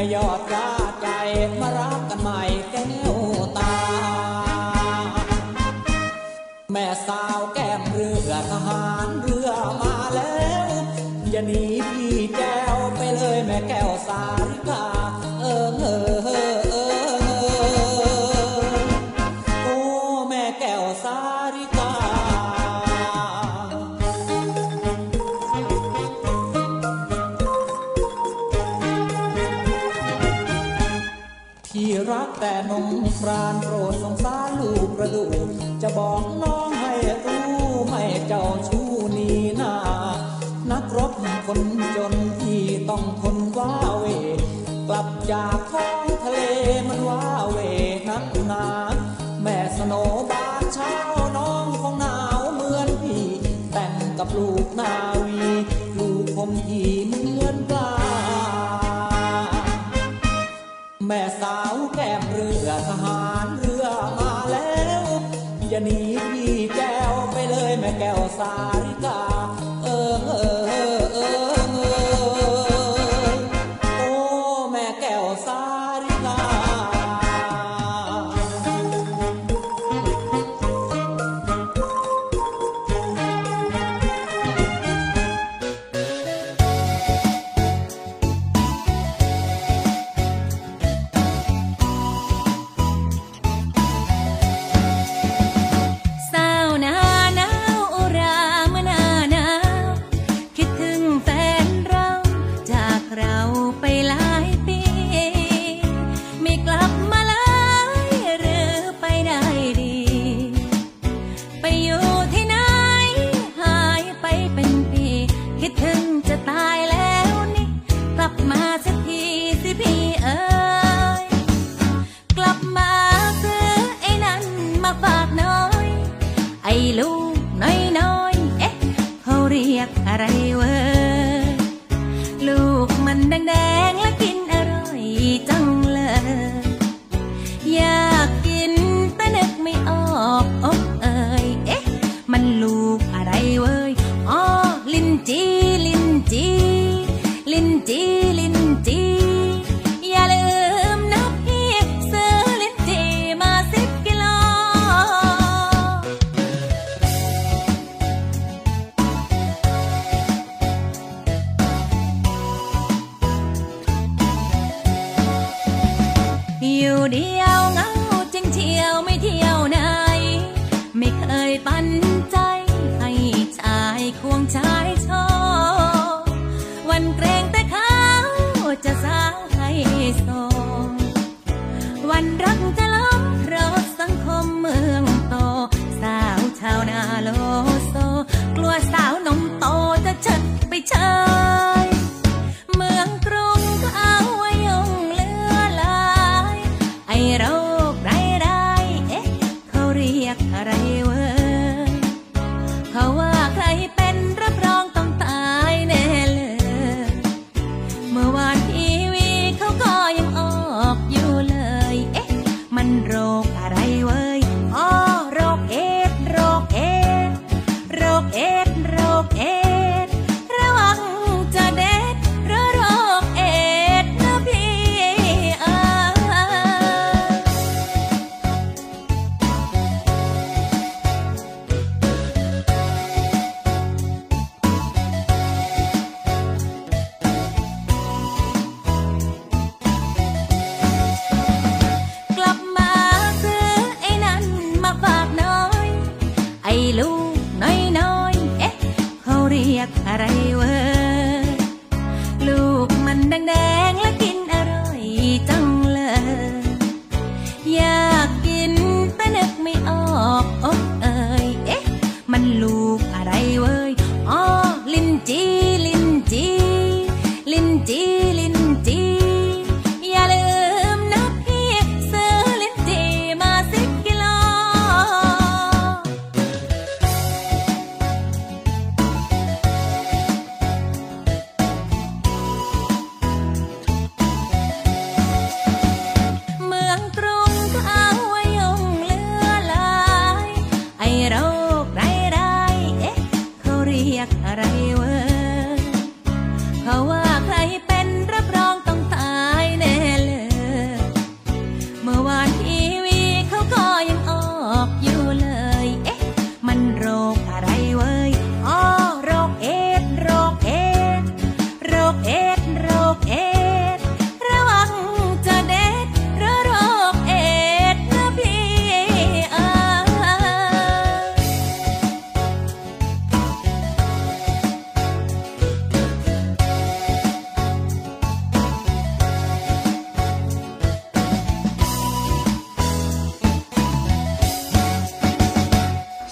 ม่ยอดกาใจมารักกันใหม่แก้วตา แม่สาวะบอกน้องให้รู้ไม่เจ้าชู้นี้นานักรบคนจนที่ต้องทนว้าเว กลับจากท้องทะเลมันว้าเวนักหนา แม่สโนบานเช้าน้องของหนาวเหมือนพี่ แต่งกับลูกนาวีลูกผงทีเหมือนปลาแม่สาวแก้มเรือทหาร จะหนีพี่แก้วไปเลยแม่แก้วสา คิดถึงจะตายแล้ว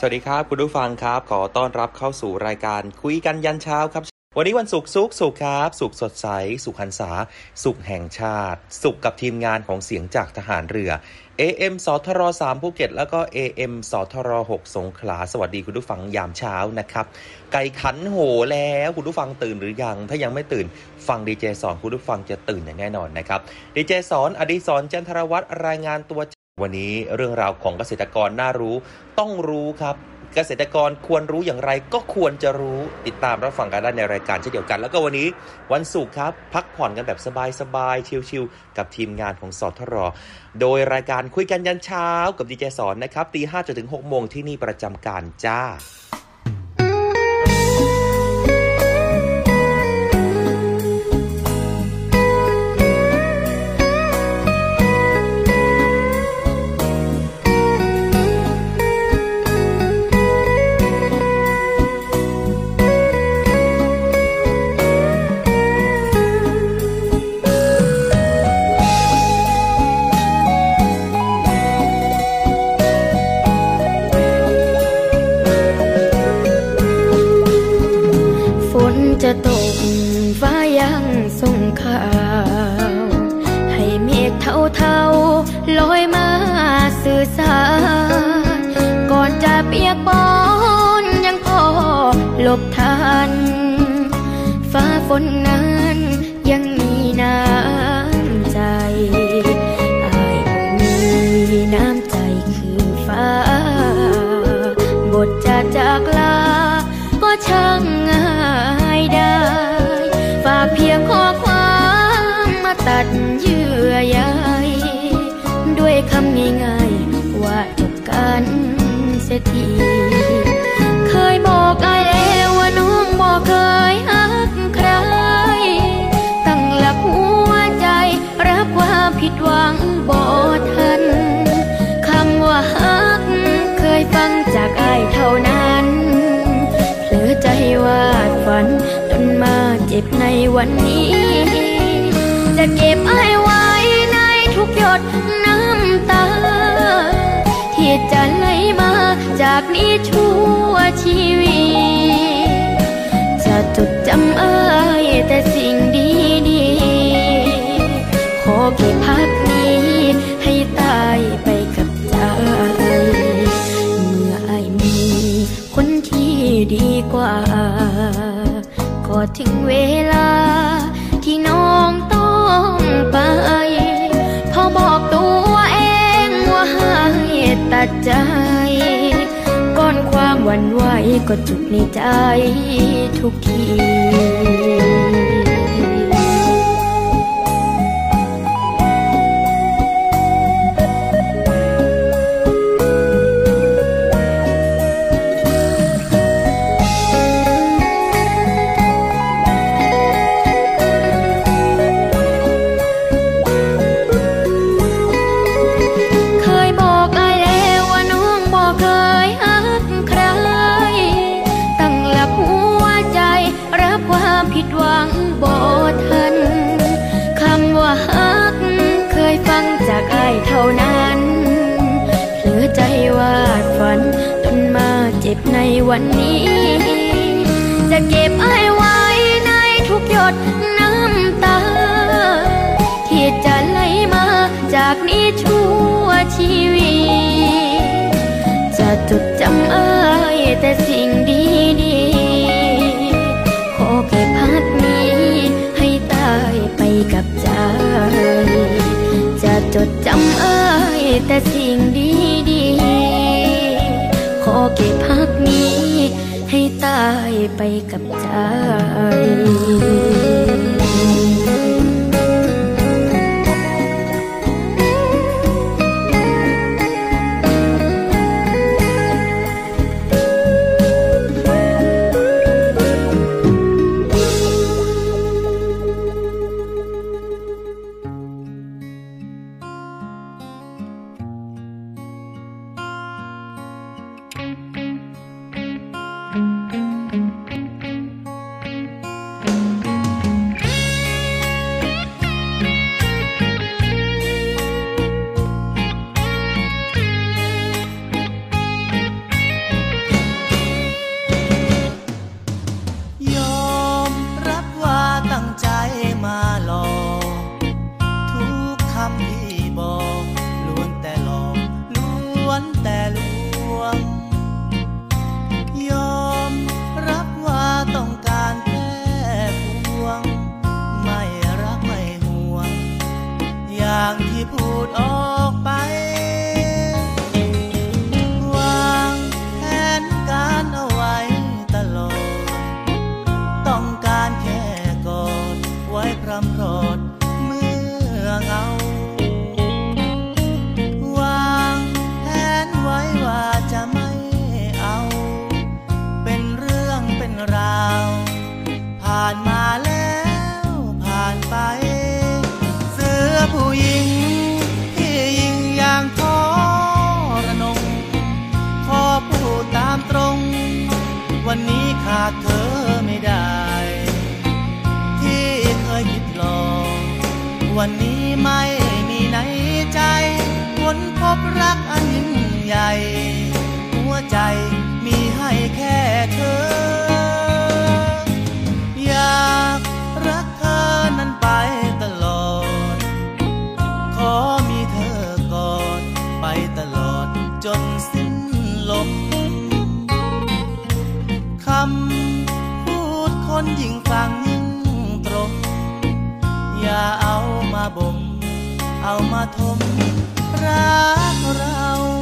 วัสดีครับ คุณผู้ฟังครับ ขอต้อนรับเข้าสู่รายการคุยกันยันเช้าครับ วันนี้วันศุกร์สุกสุกครับ สุกสดใส สุขหันษา สุขแห่งชาติ สุขกับทีมงานของเสียงจากทหารเรือ AM สทร3ภูเก็ต แล้วก็ AM สทร6สงขลา สวัสดีคุณผู้ฟังยามเช้านะครับ ไก่ขันโหแล้วคุณผู้ฟังตื่นหรือยัง ถ้ายังไม่ตื่นฟังดีเจสอนคุณผู้ฟังจะตื่นอย่างแน่นอนนะครับดีเจสอนอดีศรจันทรวัตรรายงานตัว วันนี้เรื่องราวของเกษตรกรน่ารู้ต้องรู้ครับ เกษตรกรควรรู้อย่างไรก็ควรจะรู้ติดตามรับฟังกันได้ในรายการเช่นเดียวกัน แล้วก็วันนี้วันศุกร์ครับ พักผ่อนกันแบบสบายๆชิลๆกับทีมงานของสอทรโดยรายการคุยกันยันเช้ากับดีเจสอนนะครับตีห้าจนถึงหกโมงที่นี่ประจำการจ้า ผิดหวังบ่ทันคำว่าฮักเคยฟังจากอายเท่านั้นเผลอใจวาดฝันจนมาเจ็บในวันนี้ จะเก็บอายไว้ในทุกหยดน้ำตา ที่จะไหลมาจากนี้ชั่วชีวิต จะจดจำอายแต่สิ่งดี ขอแค่พักนี้ ให้ตายไปกับใจเมื่อไอมีคนที่ดีกว่า ก็ถึงเวลาที่น้องต้องไปพอบอกตัวเองว่าให้ตัดใจก่อนความหวั่นไหวก็จุกในใจทุกที แต่สิ่งดีดีๆขอเก็บพักนี้ ให้ตายไปกับใจ ขาดเธอไม่ได้ ที่เคยคิดลอง วันนี้ไม่มีในใจวนพบรักอันยิ่งใหญ่ หัวใจมีให้แค่เธอ บ่มเอามาทมรักเรา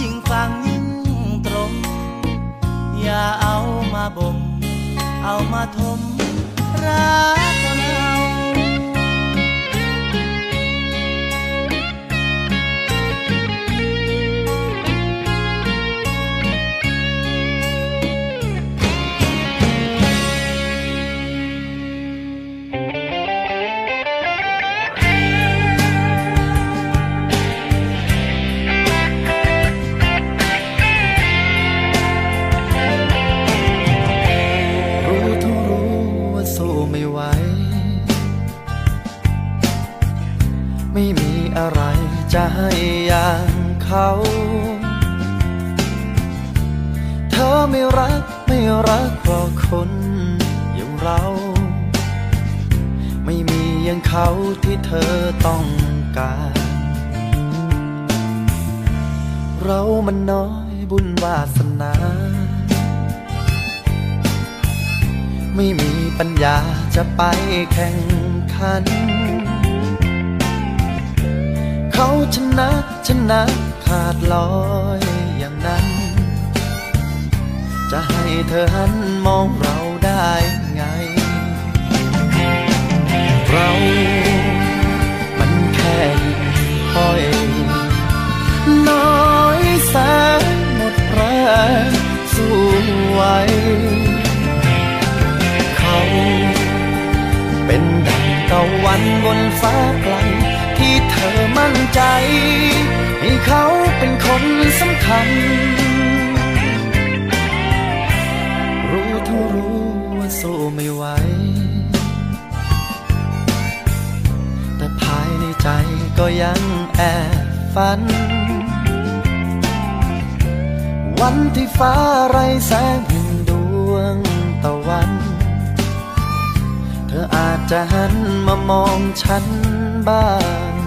ยิ่งฟังยิ่งตรง อย่าเอามาบ่ม เอามาทมรัก เขา เธอไม่รักไม่รักเพราะคนอย่างเรา ไม่มีอย่างเขาที่เธอต้องการ เรามันน้อยบุญวาสนา ไม่มีปัญญาจะไปแข่งขันเขาชนะชนะ ขาดลอยอย่างนั้น จะให้เธอหันมองเราได้ไง เรา มันแค่หิ่งห้อย น้อยแสนหมดแรงสู้ไหวเขา เป็นดังตะวันบนฟ้าไกล ที่เธอมั่นใจ ให้เขาเป็นคนสำคัญ รู้ทั้งรู้ว่าสู้ไม่ไหว แต่ภายในใจก็ยังแอบฝัน วันที่ฟ้าไร้แสงแห่งดวงตะวัน เธออาจจะหันมามองฉันบ้าง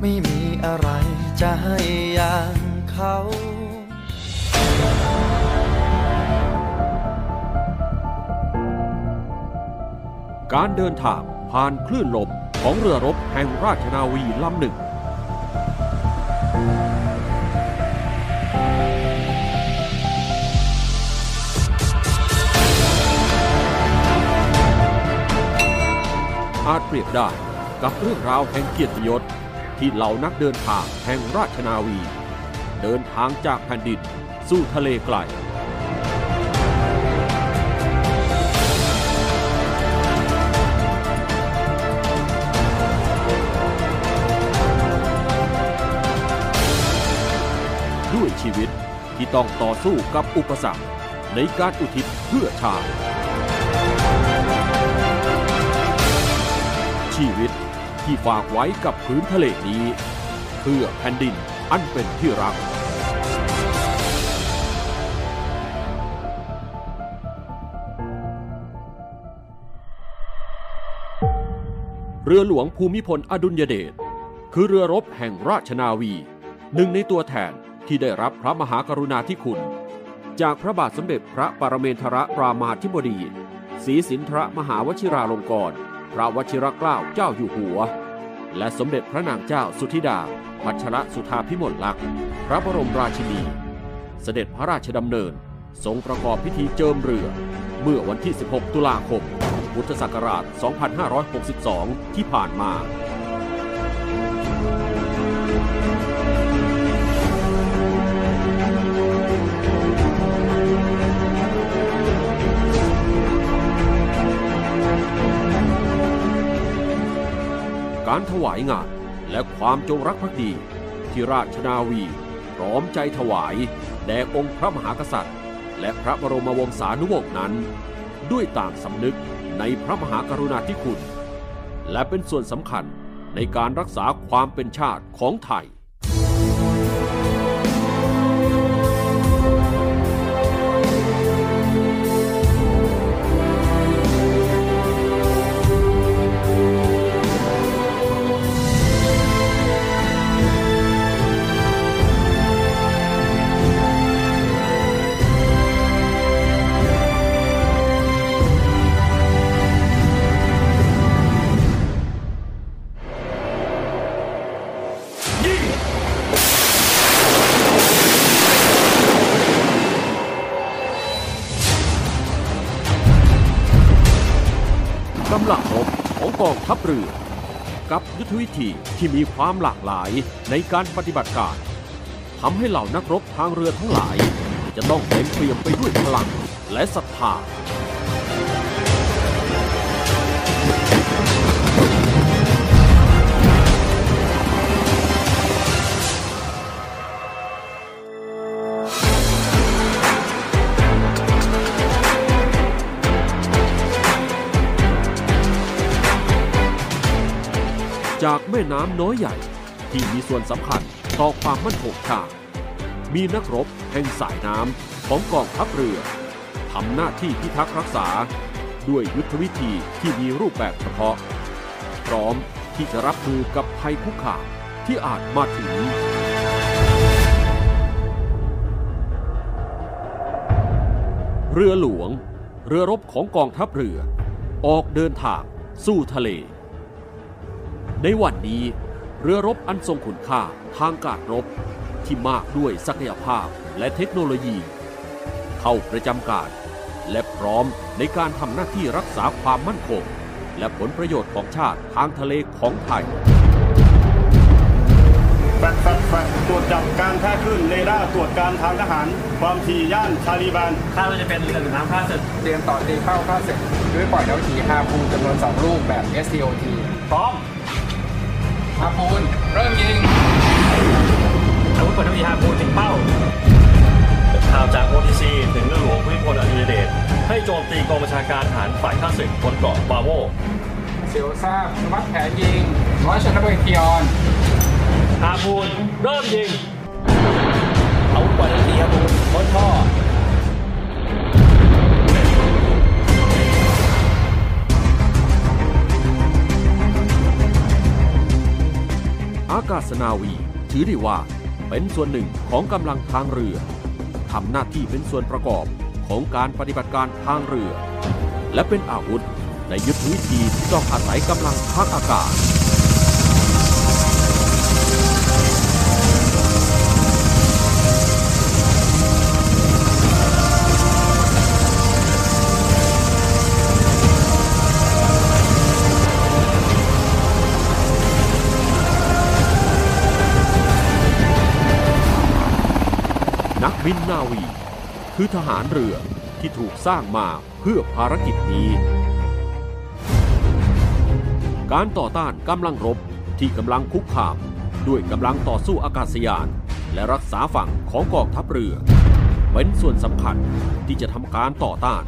ไม่มีอะไรจะให้อย่างเขาการเดินทางผ่านคลื่นลมของเรือรบแห่งราชนาวีลำหนึ่ง อาจเปรียบได้กับเรื่องราวแห่งเกียรติยศ ที่เหล่านักเดินทางแห่งราชนาวี เดินทางจากแผ่นดินสู่ทะเลไกลด้วยชีวิตที่ต้องต่อสู้กับอุปสรรคในการอุทิศเพื่อชาติชีวิต ที่ฝากไว้กับพื้นทะเลนี้ เพื่อแผ่นดินอันเป็นที่รักเรือหลวงภูมิพลอดุลยเดชคือเรือรบแห่งราชนาวี หนึ่งในตัวแทนที่ได้รับพระมหากรุณาธิคุณ จากพระบาทสมเด็จพระปรเมนทรรามาธิบดีศรีสินทรมหาวชิราลงกรณพ ระวชิรเกล้าเจ้าอยู่หัว และสมเด็จพระนางเจ้าสุธิดาพัชรสุธาพิมลลักษณ์พระบรมราชินี เสด็จพระราชดำเนินทรงประกอบพิธีเจิมเรือ เมื่อวันที่ 16 ตุลาคม พุทธศักราช 2562 ที่ผ่านมา การถวายงานและความจงรักภักดีที่ราชนาวีพร้อมใจถวายแด่องค์พระมหากษัตริย์ และพระบรมวงศานุวงศ์นั้น ด้วยต่างสำนึกในพระมหากรุณาธิคุณ และเป็นส่วนสำคัญในการรักษาความเป็นชาติของไทย ทัพเรือ กับยุทธวิธีที่มีความหลากหลายในการปฏิบัติการทำให้เหล่านักรบทางเรือทั้งหลาย จะต้องเต็มเปี่ยมไปด้วยพลังและศรัทธา จากแม่น้ำน้อยใหญ่ ที่มีส่วนสำคัญต่อความมั่นคงชาติมีนักรบแห่งสายน้ำของกองทัพเรือทำหน้าที่พิทักษ์รักษา ด้วยยุทธวิธีที่มีรูปแบบเฉพาะ พร้อมที่จะรับมือกับภัยคุกคามที่อาจมาถึงเรือหลวง เรือรบของกองทัพเรือ ออกเดินทาง สู่ทะเล ในวันนี้ เรือรบอันทรงคุณค่าทางการรบ ที่มากด้วยศักยภาพและเทคโนโลยี เข้าประจำการ และพร้อมในการทำหน้าที่รักษาความมั่นคง และผลประโยชน์ของชาติทางทะเลของไทยแฟดแฟดแฟดตรวจจับการแพร่คลื่นเรดาร์ตรวจการทางทหาร ความถี่ย่าน Charlie band คาดว่าจะเป็นเรือผิวน้ำข้าศึกเตรียมต่อตีเข้าข้าศึกด้วยปล่อยดาวถีฮาพูจำนวน 2 ลูกแบบ STOT พร้อม ฮาพูนเริ่มยิงอาวุธปืนน้ำยาพูถึงเป้าข่าวจาก OTC ถึงเรือหลวงภูมิพลอดุลยเดชให้โจมตีกองบัญชาการทหารฝ่ายข้าศึกบนเกาะบาโวเซียวทราบวัดแผนยิงร้อยชนบทเทียนฮาพูนเริ่มยิงอาวุธปืนน้ำยาพูบนท่อ อากาศนาวี ถือได้ว่าเป็นส่วนหนึ่งของกำลังทางเรือทำหน้าที่เป็นส่วนประกอบของการปฏิบัติการทางเรือ และเป็นอาวุธในยุทธวิธีที่ต้องอาศัยกำลังทางอากาศ มินนาวี คือทหารเรือที่ถูกสร้างมาเพื่อภารกิจนี้ การต่อต้านกำลังรบที่กำลังคุกคาม ด้วยกำลังต่อสู้อากาศยาน และรักษาฝั่งของกองทัพเรือ เป็นส่วนสำคัญที่จะทำการต่อต้าน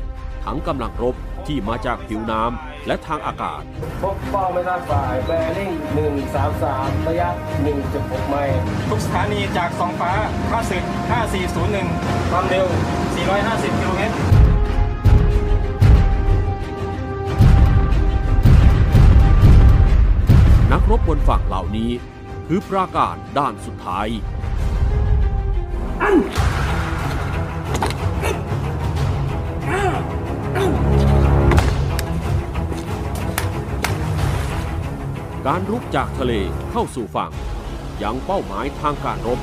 ทั้งกำลังรบ ที่มาจากผิวน้ำและทางอากาศ พบเป้าไม่ทราบฝ่ายแบริ่ง133 ระยะ 1.6 ไมล์ทุกสถานีจากสองฟ้าข้าศึก5401 ความเร็ว 450 กิโลเมตรนักรบบนฝั่งเหล่านี้ คือปราการด้านสุดท้าย การรุกจากทะเลเข้าสู่ฝั่ง ยังเป้าหมายทางการรบ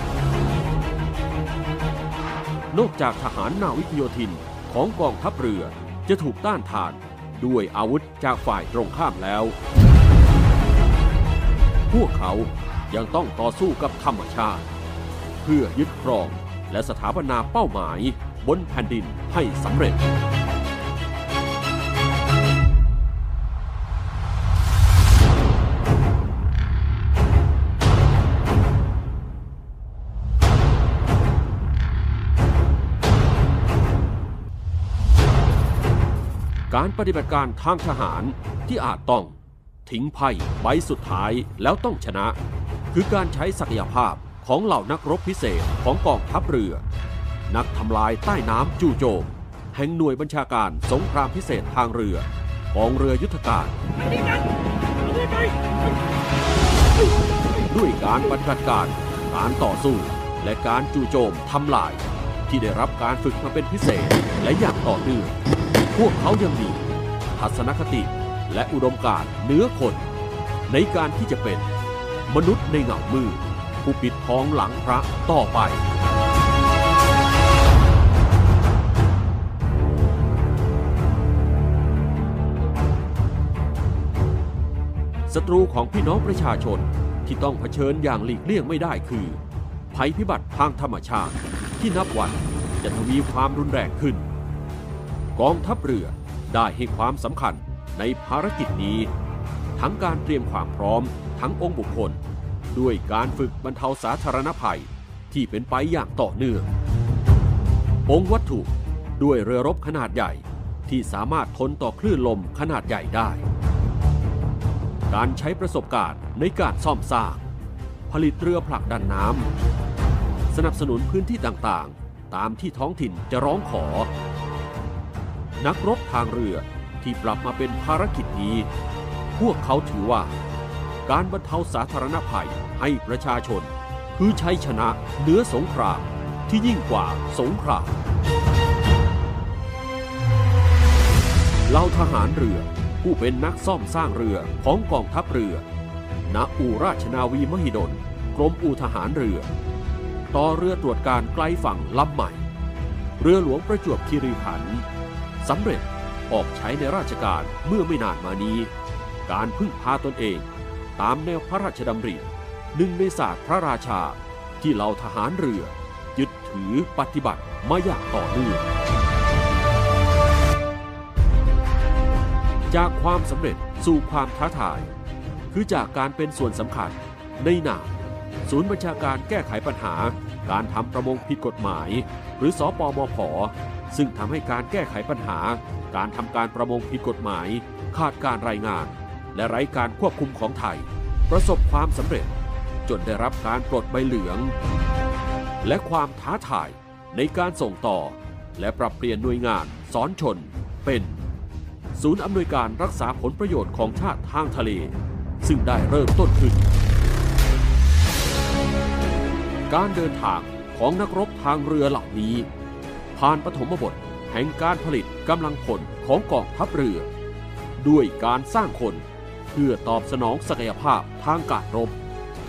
นอกจากทหารนาวิกโยธินของกองทัพเรือจะถูกต้านทานด้วยอาวุธจากฝ่ายตรงข้ามแล้ว พวกเขายังต้องต่อสู้กับธรรมชาติ เพื่อยึดครองและสถาปนาเป้าหมายบนแผ่นดินให้สำเร็จ การปฏิบัติการทางทหารที่อาจต้อง ทิ้งไพ่ใบสุดท้ายแล้วต้องชนะ คือการใช้ศักยภาพของเหล่านักรบพิเศษของกองทัพเรือ นักทำลายใต้น้ำจู่โจม แห่งหน่วยบัญชาการสงครามพิเศษทางเรือกองเรือยุทธการด้วยการปฏิบัติการการต่อสู้และการจู่โจมทำลาย ที่ได้รับการฝึกมาเป็นพิเศษและอย่างต่อเนื่อง พวกเขายังมีทัศนคติและอุดมการณ์เหนือคน ในการที่จะเป็นมนุษย์ในเงามืดผู้ปิดทองหลังพระต่อไป ศัตรูของพี่น้องประชาชนที่ต้องเผชิญอย่างหลีกเลี่ยงไม่ได้คือ ภัยพิบัติทางธรรมชาติที่นับวันจะทวีความรุนแรงขึ้น กองทัพเรือได้ให้ความสำคัญในภารกิจนี้ ทั้งการเตรียมความพร้อมทั้งองค์บุคคล ด้วยการฝึกบรรเทาสาธารณภัยที่เป็นไปอย่างต่อเนื่อง องค์วัตถุด้วยเรือรบขนาดใหญ่ที่สามารถทนต่อคลื่นลมขนาดใหญ่ได้ การใช้ประสบการณ์ในการซ่อมสร้าง ผลิตเรือผลักดันน้ำสนับสนุนพื้นที่ต่างๆ ตามที่ท้องถิ่นจะร้องขอ นักรบทางเรือที่ปรับมาเป็นภารกิจนี้ พวกเขาถือว่า การบรรเทาสาธารณภัยให้ประชาชน คือชัยชนะเหนือสงครามที่ยิ่งกว่าสงครามเหล่าทหารเรือผู้เป็นนักซ่อมสร้างเรือของกองทัพเรือ ณ อู่ราชนาวีมหิดล กรมอู่ทหารเรือ ต่อเรือตรวจการไกลฝั่งลำใหม่ เรือหลวงประจวบคีรีขันธ์ สำเร็จออกใช้ในราชการเมื่อไม่นานมานี้ การพึ่งพาตนเอง ตามแนวพระราชดำริหนึ่งในศาสตร์พระราชาที่เหล่าทหารเรือ ยึดถือปฏิบัติมาอย่างต่อเนื่องจากความสำเร็จสู่ความท้าทาย คือจากการเป็นส่วนสำคัญในหนามศูนย์บัญชาการแก้ไขปัญหา การทำประมงผิดกฎหมาย หรือสอปอมพ ซึ่งทำให้การแก้ไขปัญหา การทำการประมงผิดกฎหมาย ขาดการรายงาน และไร้การควบคุมของไทย ประสบความสำเร็จ จนได้รับการปลดใบเหลือง และความท้าทายในการส่งต่อ และปรับเปลี่ยนหน่วยงานสอนชน เป็น ศูนย์อำนวยการรักษาผลประโยชน์ของชาติทางทะเล ซึ่งได้เริ่มต้นขึ้น การเดินทางของนักรบทางเรือเหล่านี้ ผ่านปฐมบทแห่งการผลิตกำลังพลของกองทัพเรือ ด้วยการสร้างคน เพื่อตอบสนองศักยภาพทางการรบ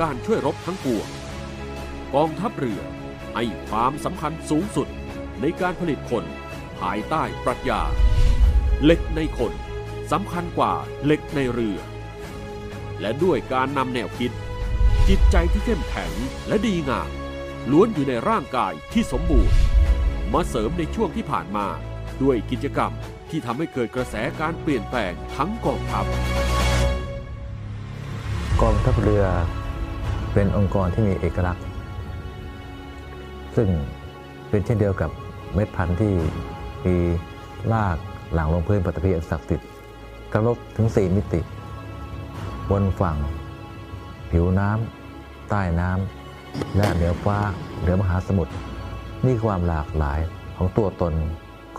การช่วยรบทั้งปวงกองทัพเรือให้ความสำคัญสูงสุดในการผลิตคนภายใต้ปรัชญาเหล็กในคนสำคัญกว่าเหล็กในเรือ และด้วยการนำแนวคิด จิตใจที่เข้มแข็งและดีงามล้วนอยู่ในร่างกายที่สมบูรณ์ มาเสริมในช่วงที่ผ่านมา ด้วยกิจกรรมที่ทำให้เกิดกระแสการเปลี่ยนแปลงทั้งกองทัพ กองทัพเรือเป็นองค์กรที่มีเอกลักษณ์ ซึ่งเป็นเช่นเดียวกับเม็ดพันธุ์ที่มีรากหลังลงพื้นปฐพีอันศักดิ์สิทธิ์กระลบถึง 4 มิติ บนฝั่ง ผิวน้ำใต้น้ำและเหนือฟ้าเหนือมหาสมุทร นี่ความหลากหลายของตัวตน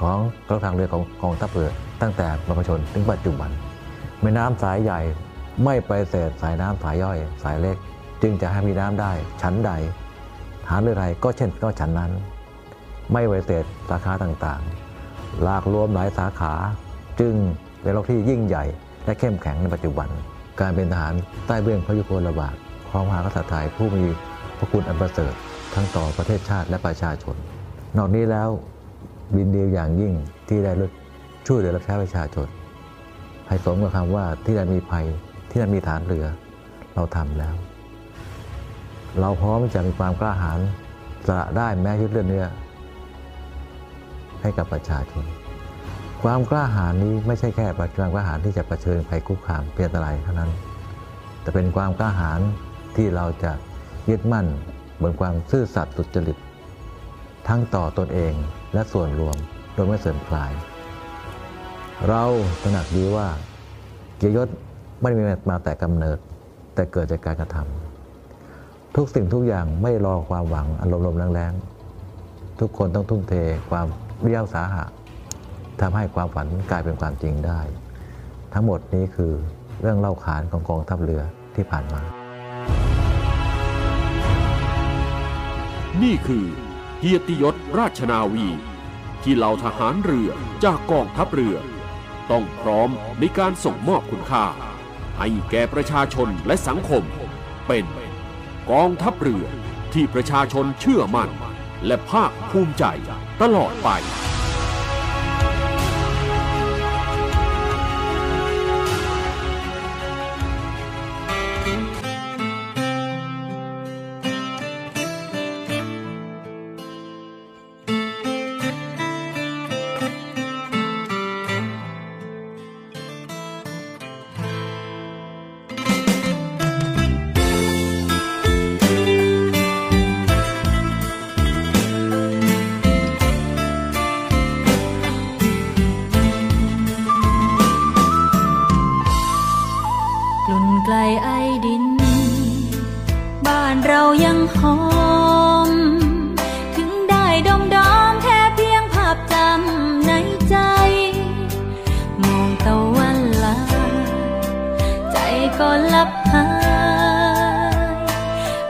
ของกองทางเรือของกองทัพเรือตั้งแต่บรรพชนถึงปัจจุบันแม่น้ำสายใหญ่ไม่ไปเศษสายน้ำสายย่อยสายเล็ก จึงจะให้มีน้ำได้ชั้นใดฐานเรือใดก็เช่นก็ชั้นนั้น ไม่ไวเศษสาขาต่างๆหลากรวมหลายสาขา จึงเป็นโลกที่ยิ่งใหญ่ และเข้มแข็งในปัจจุบัน การเป็นทหารใต้เบื้องพระยุคลบาทของมหากษัตริย์ไทยผู้มีพระคุณอันประเสริฐ ทั้งต่อประเทศชาติและประชาชน นอกนี้แล้วบินดีอย่างยิ่งที่ได้ช่วยเหลือรับใช้ประชาชนให้สมกับคำว่าที่นั่นมีภัยที่นั่นมีฐานเรือ เราทำแล้ว เราพร้อมจะมีความกล้าหาญสละได้แม้ยึดเลือดเนื้อให้กับประชาชน ความกล้าหาญนี้ไม่ใช่แค่ความกล้าหาญที่จะะเผชิญภัยคุกคามเพียงอะไรเท่านั้น แต่เป็นความกล้าหาญที่เราจะยึดมั่น บนความซื่อสัตย์สุจริต ทั้งต่อตนเองและส่วนรวมโดยไม่เสื่อมคลาย เราตระหนักดีว่าเกียรติยศไม่ได้มีมาแต่กำเนิด แต่เกิดจากการกระทำทุกสิ่งทุกอย่างไม่รอความหวังอารมณ์ลมแรงๆทุกคนต้องทุ่มเทความเรียวสาหะทำให้ความฝันกลายเป็นความจริงได้ ทั้งหมดนี้คือเรื่องเล่าขานของกองทัพเรือที่ผ่านมา นี่คือเกียรติยศราชนาวี ที่เหล่าทหารเรือจากกองทัพเรือ ต้องพร้อมในการส่งมอบคุณค่า ให้แก่ประชาชนและสังคม เป็นกองทัพเรือที่ประชาชนเชื่อมั่น และภาคภูมิใจตลอดไป ก็ลับหาย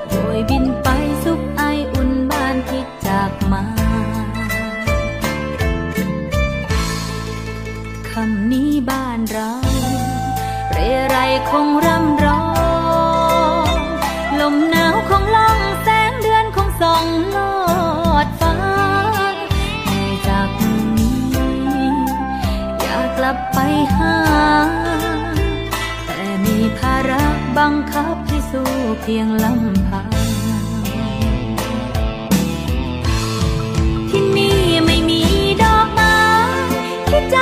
โบยบินไปสุขไออุ่นบ้านที่จากมาคำนี้บ้านเรา เรไรคงร่ำร้องลมหนาวของล่องแสงเดือนคงส่องลอดฟ้าจากนี้ อยากกลับไปหา บังคับให้สู้เพียงลำพัง ที่นี่ไม่มีดอกไม้ที่ใจ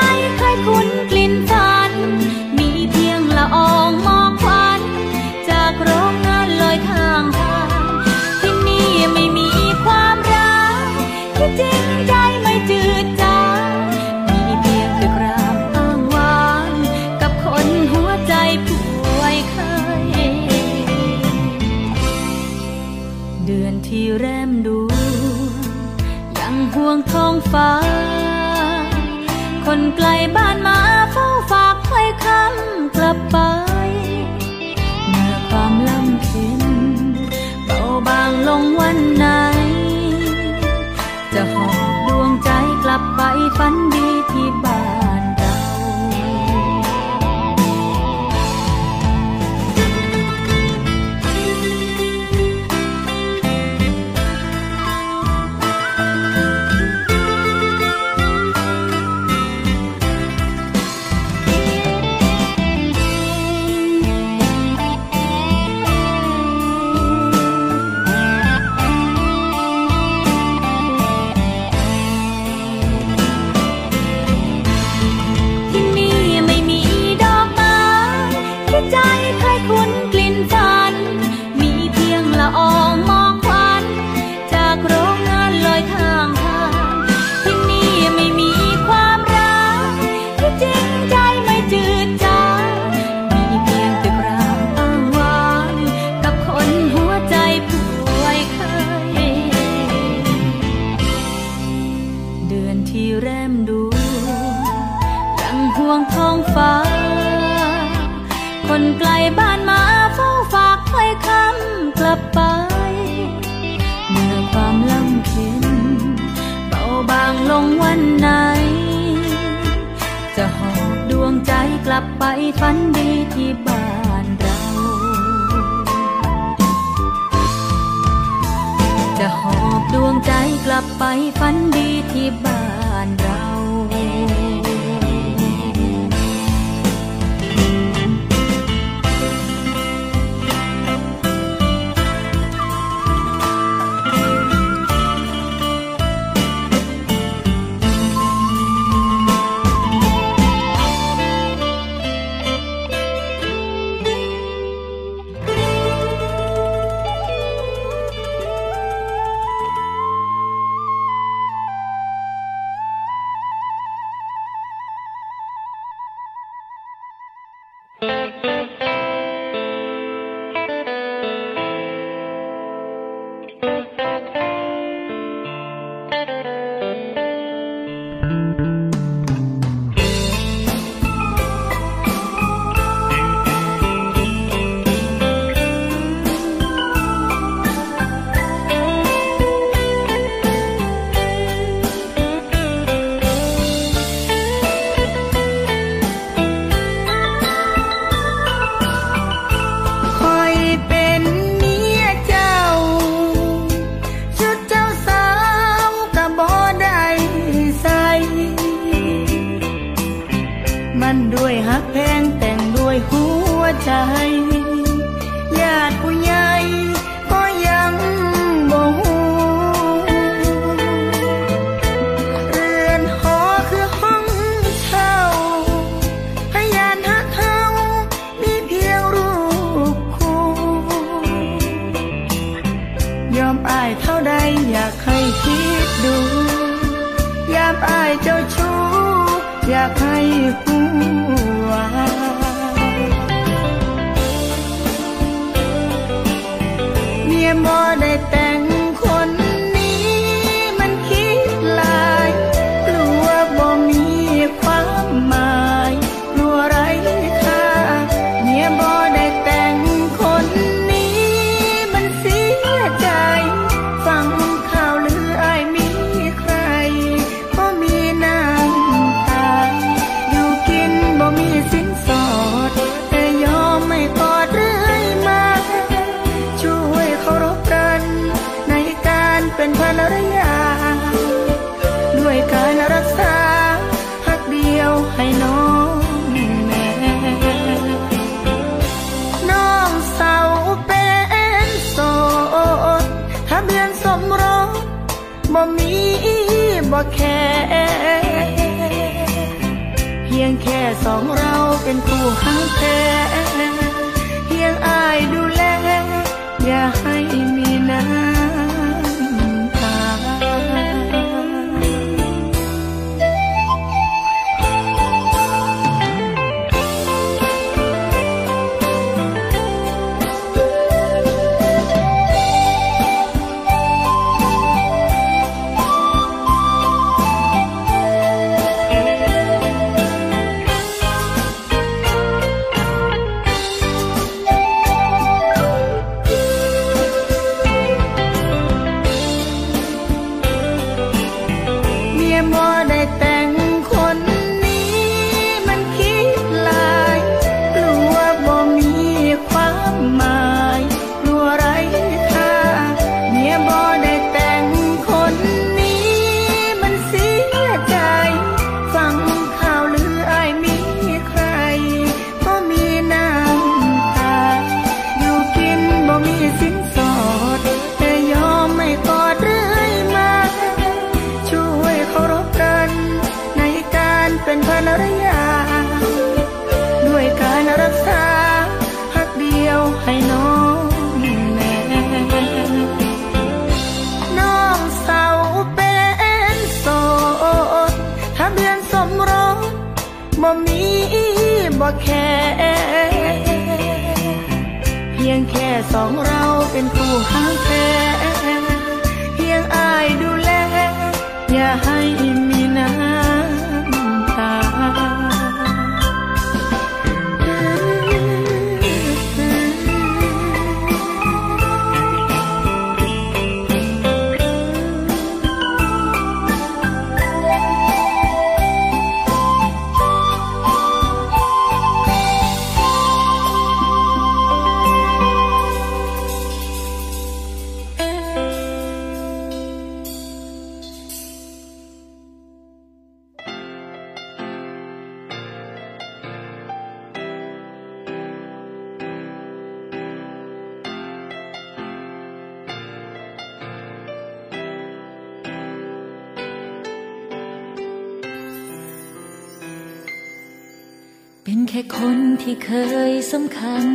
เคยสำคัญ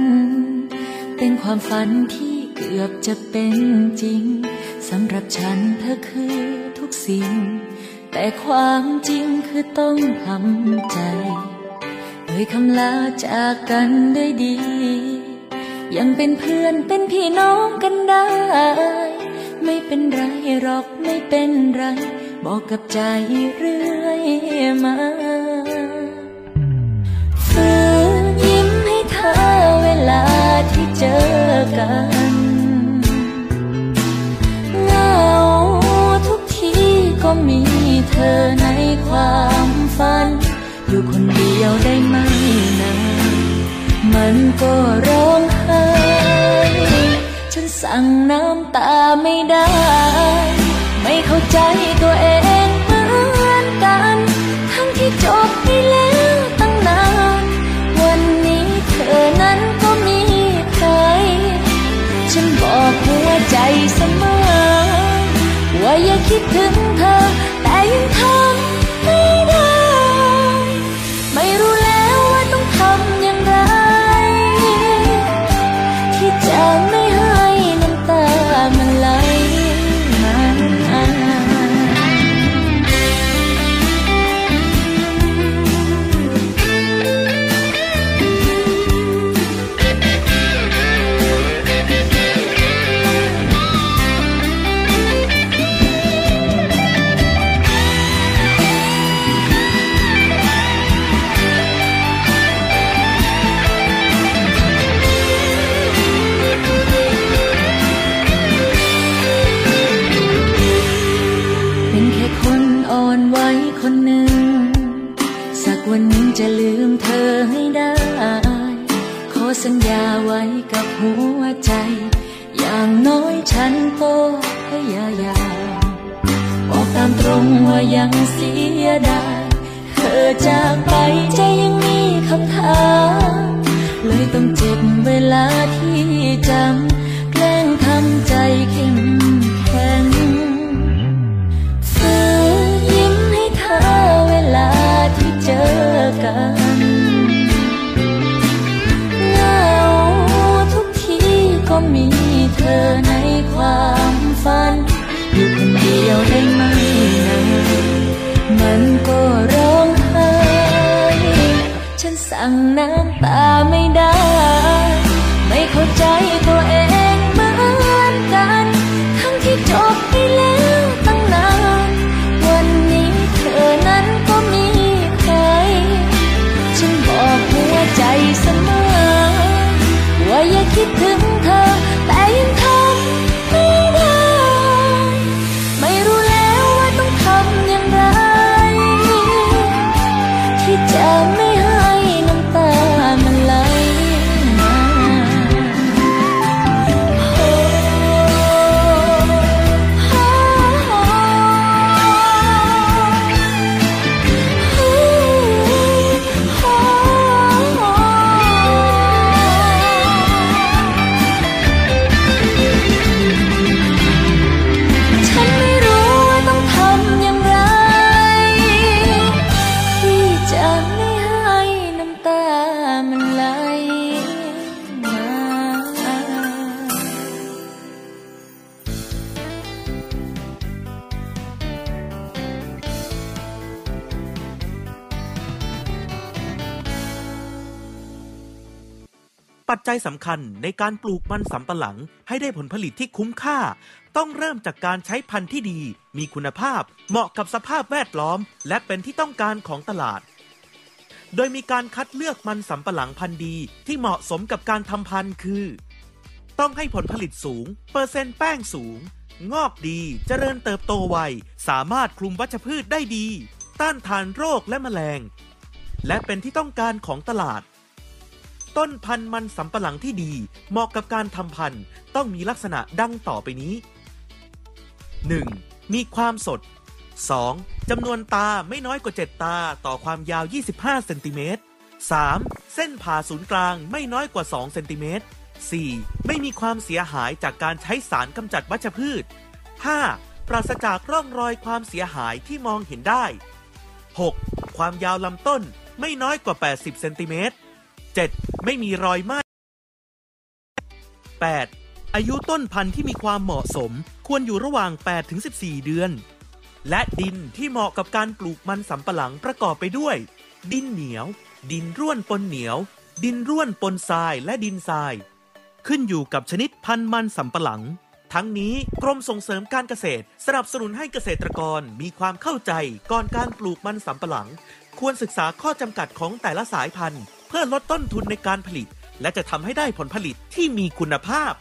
เป็นความฝันที่เกือบจะเป็นจริงสำหรับฉันเธอคือทุกสิ่ง แต่ความจริงคือต้องทำใจ โดยคำลาจากกันด้วยดี ยังเป็นเพื่อนเป็นพี่น้องกันได้ ไม่เป็นไรหรอกไม่เป็นไร บอกกับใจเรื่อยมาาที่เจอกันเหงาทุกทีก็มีเธอในความฝัน อยู่คนเดียวได้ไหมนะมันก็ร้องไห้ฉันสั่งน้ำตาไม่ได้ ไม่เข้าใจตัวเอง จัยสำคัญในการปลูกมันสำปะหลังให้ได้ผลผลิตที่คุ้มค่า ต้องเริ่มจากการใช้พันธุ์ที่ดี มีคุณภาพ เหมาะกับสภาพแวดล้อม และเป็นที่ต้องการของตลาด โดยมีการคัดเลือกมันสำปะหลังพันธุ์ดีที่เหมาะสมกับการทำพันธุ์คือ ต้องให้ผลผลิตสูง เปอร์เซ็นต์แป้งสูง งอกดีเจริญเติบโตไวสามารถคลุมวัชพืชได้ดี ต้านทานโรคและแมลง และเป็นที่ต้องการของตลาด ต้นพันธุ์มันสำปะหลังที่ดี เหมาะกับการทำพันธุ์ต้องมีลักษณะดังต่อไปนี้ 1. มีความสด 2. จำนวนตาไม่น้อยกว่า 7 ตาต่อความยาว 25 เซนติเมตร 3. เส้นผ่าศูนย์กลางไม่น้อยกว่า 2 เซนติเมตร 4. ไม่มีความเสียหายจากการใช้สารกำจัดวัชพืช 5. ปราศจากร่องรอยความเสียหายที่มองเห็นได้ 6. ความยาวลำต้นไม่น้อยกว่า 80 เซนติเมตร 7. ไม่มีรอยไหม้ 8. อายุต้นพันธุ์ที่มีความเหมาะสม ควรอยู่ระหว่าง 8-14 เดือน และดินที่เหมาะกับการปลูกมันสำปะหลังประกอบไปด้วย ดินเหนียว ดินร่วนปนเหนียว ดินร่วนปนทรายและดินทราย ขึ้นอยู่กับชนิดพันธุ์มันสำปะหลัง ทั้งนี้กรมส่งเสริมการเกษตร สนับสนุนให้เกษตรกรมีความเข้าใจก่อนการปลูกมันสำปะหลัง ควรศึกษาข้อจำกัดของแต่ละสายพันธุ์ เพื่อลดต้นทุนในการผลิต และจะทำให้ได้ผลผลิตที่มีคุณภาพ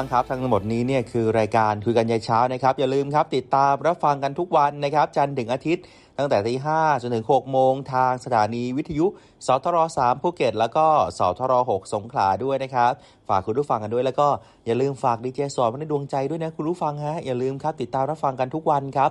ฟังครับทั้งหมดนี้เนี่ยคือรายการคุยกันยายเช้านะครับ อย่าลืมครับติดตามรับฟังกันทุกวันนะครับ จันทร์ถึงอาทิตย์ ตั้งแต่ตีห้าจนถึงหกโมงทางสถานีวิทยุสทรสามภูเก็ต แล้วก็สทรหกสงขลาด้วยนะครับ ฝากคุณผู้ฟังกันด้วยแล้วก็อย่าลืมฝากดีเจสอนไว้ในดวงใจด้วยนะคุณผู้ฟังฮะอย่าลืมครับติดตามรับฟังกันทุกวันครับ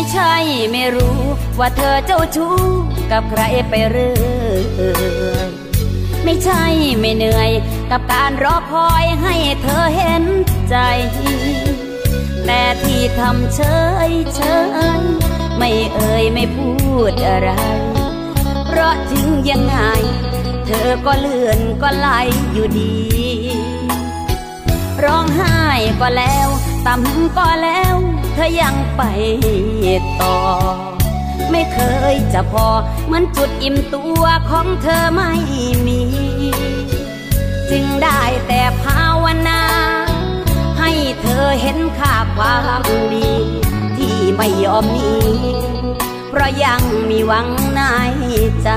ไม่ใช่ไม่รู้ ว่าเธอเจ้าชู้กับใครไปเรื่อยไม่ใช่ไม่เหนื่อย กับการรอคอยให้เธอเห็นใจ แต่ที่ทำเฉยเฉยไม่เอ่ยไม่พูดอะไร เพราะถึงยังไง เธอก็เลื่อนก็ไหลอยู่ดี ร้องไห้ก็แล้วต่ำก็แล้ว ธอยังไปต่อ ไม่เคยจะพอ เหมือนจุดอิ่มตัวของเธอไม่มี จึงได้แต่ภาวนา ให้เธอเห็นค่าความดี ที่ไม่ยอมหนีเพราะยังมีหวังในใจ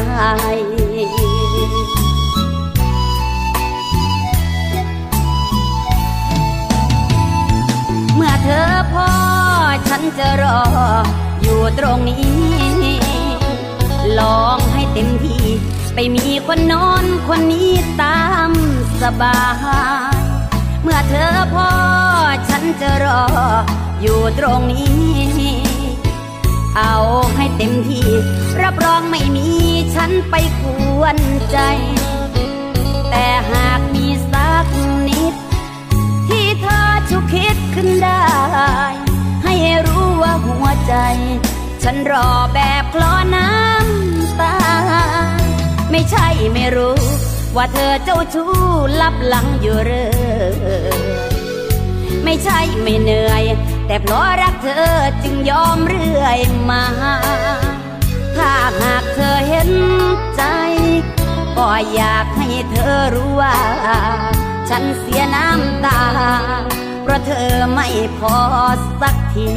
เมื่อเธอพอ ฉันจะรอ อยู่ตรงนี้ ลองให้เต็มที่ ไปมีคนนอนคนนี้ตามสบาย เมื่อเธอพอฉันจะรอ อยู่ตรงนี้ เอาให้เต็มที่ รับรองไม่มีฉันไปกวนใจ แต่หากมีสักนิด ที่เธอชุกคิดขึ้นได้ ให้รู้ว่าหัวใจ ฉันรอแบบคลอน้ำตา ไม่ใช่ไม่รู้ ว่าเธอเจ้าชู้ลับหลังอยู่เรื่อยไม่ใช่ไม่เหนื่อย แต่เพราะรักเธอจึงยอมเรื่อยมา ถ้าหากเธอเห็นใจ ก็อยากให้เธอรู้ว่า ฉันเสียน้ำ ไม่พอสักที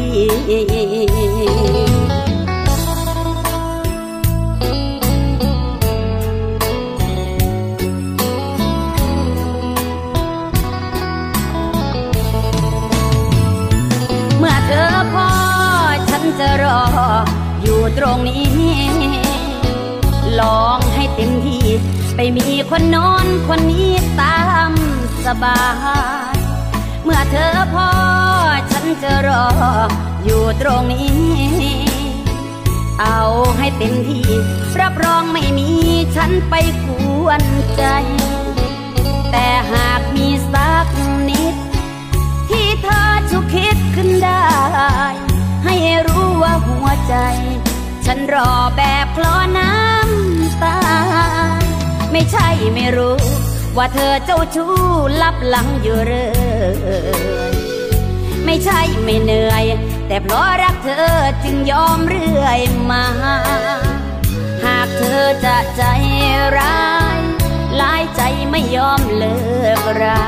เมื่อเธอพอฉันจะรออยู่ตรงนี้ ลองให้เต็มที่ ไปมีคนนอนคนนี้ตามสบาย เมื่อเธอพอฉันจะรออยู่ตรงนี้ เอาให้เต็มที่ รับรองไม่มีฉันไปกวนใจ แต่หากมีสักนิด ที่เธอชุกคิดขึ้นได้ ให้รู้ว่าหัวใจ ฉันรอแบบคลอน้ำตา ไม่ใช่ไม่รู้ ว่าเธอเจ้าชู้ลับหลังอยู่เรื่อยไม่ใช่ไม่เหนื่อย แต่เพราะรักเธอจึงยอมเรื่อยมา หากเธอจะใจร้ายหลายใจไม่ยอมเลิกรา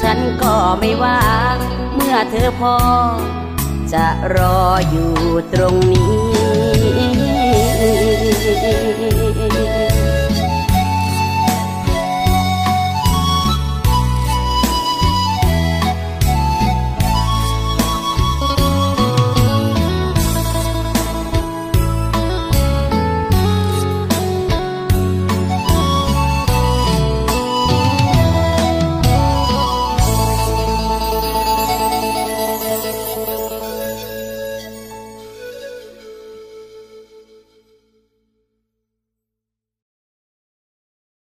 ฉันก็ไม่ว่า เมื่อเธอพอ จะรออยู่ตรงนี้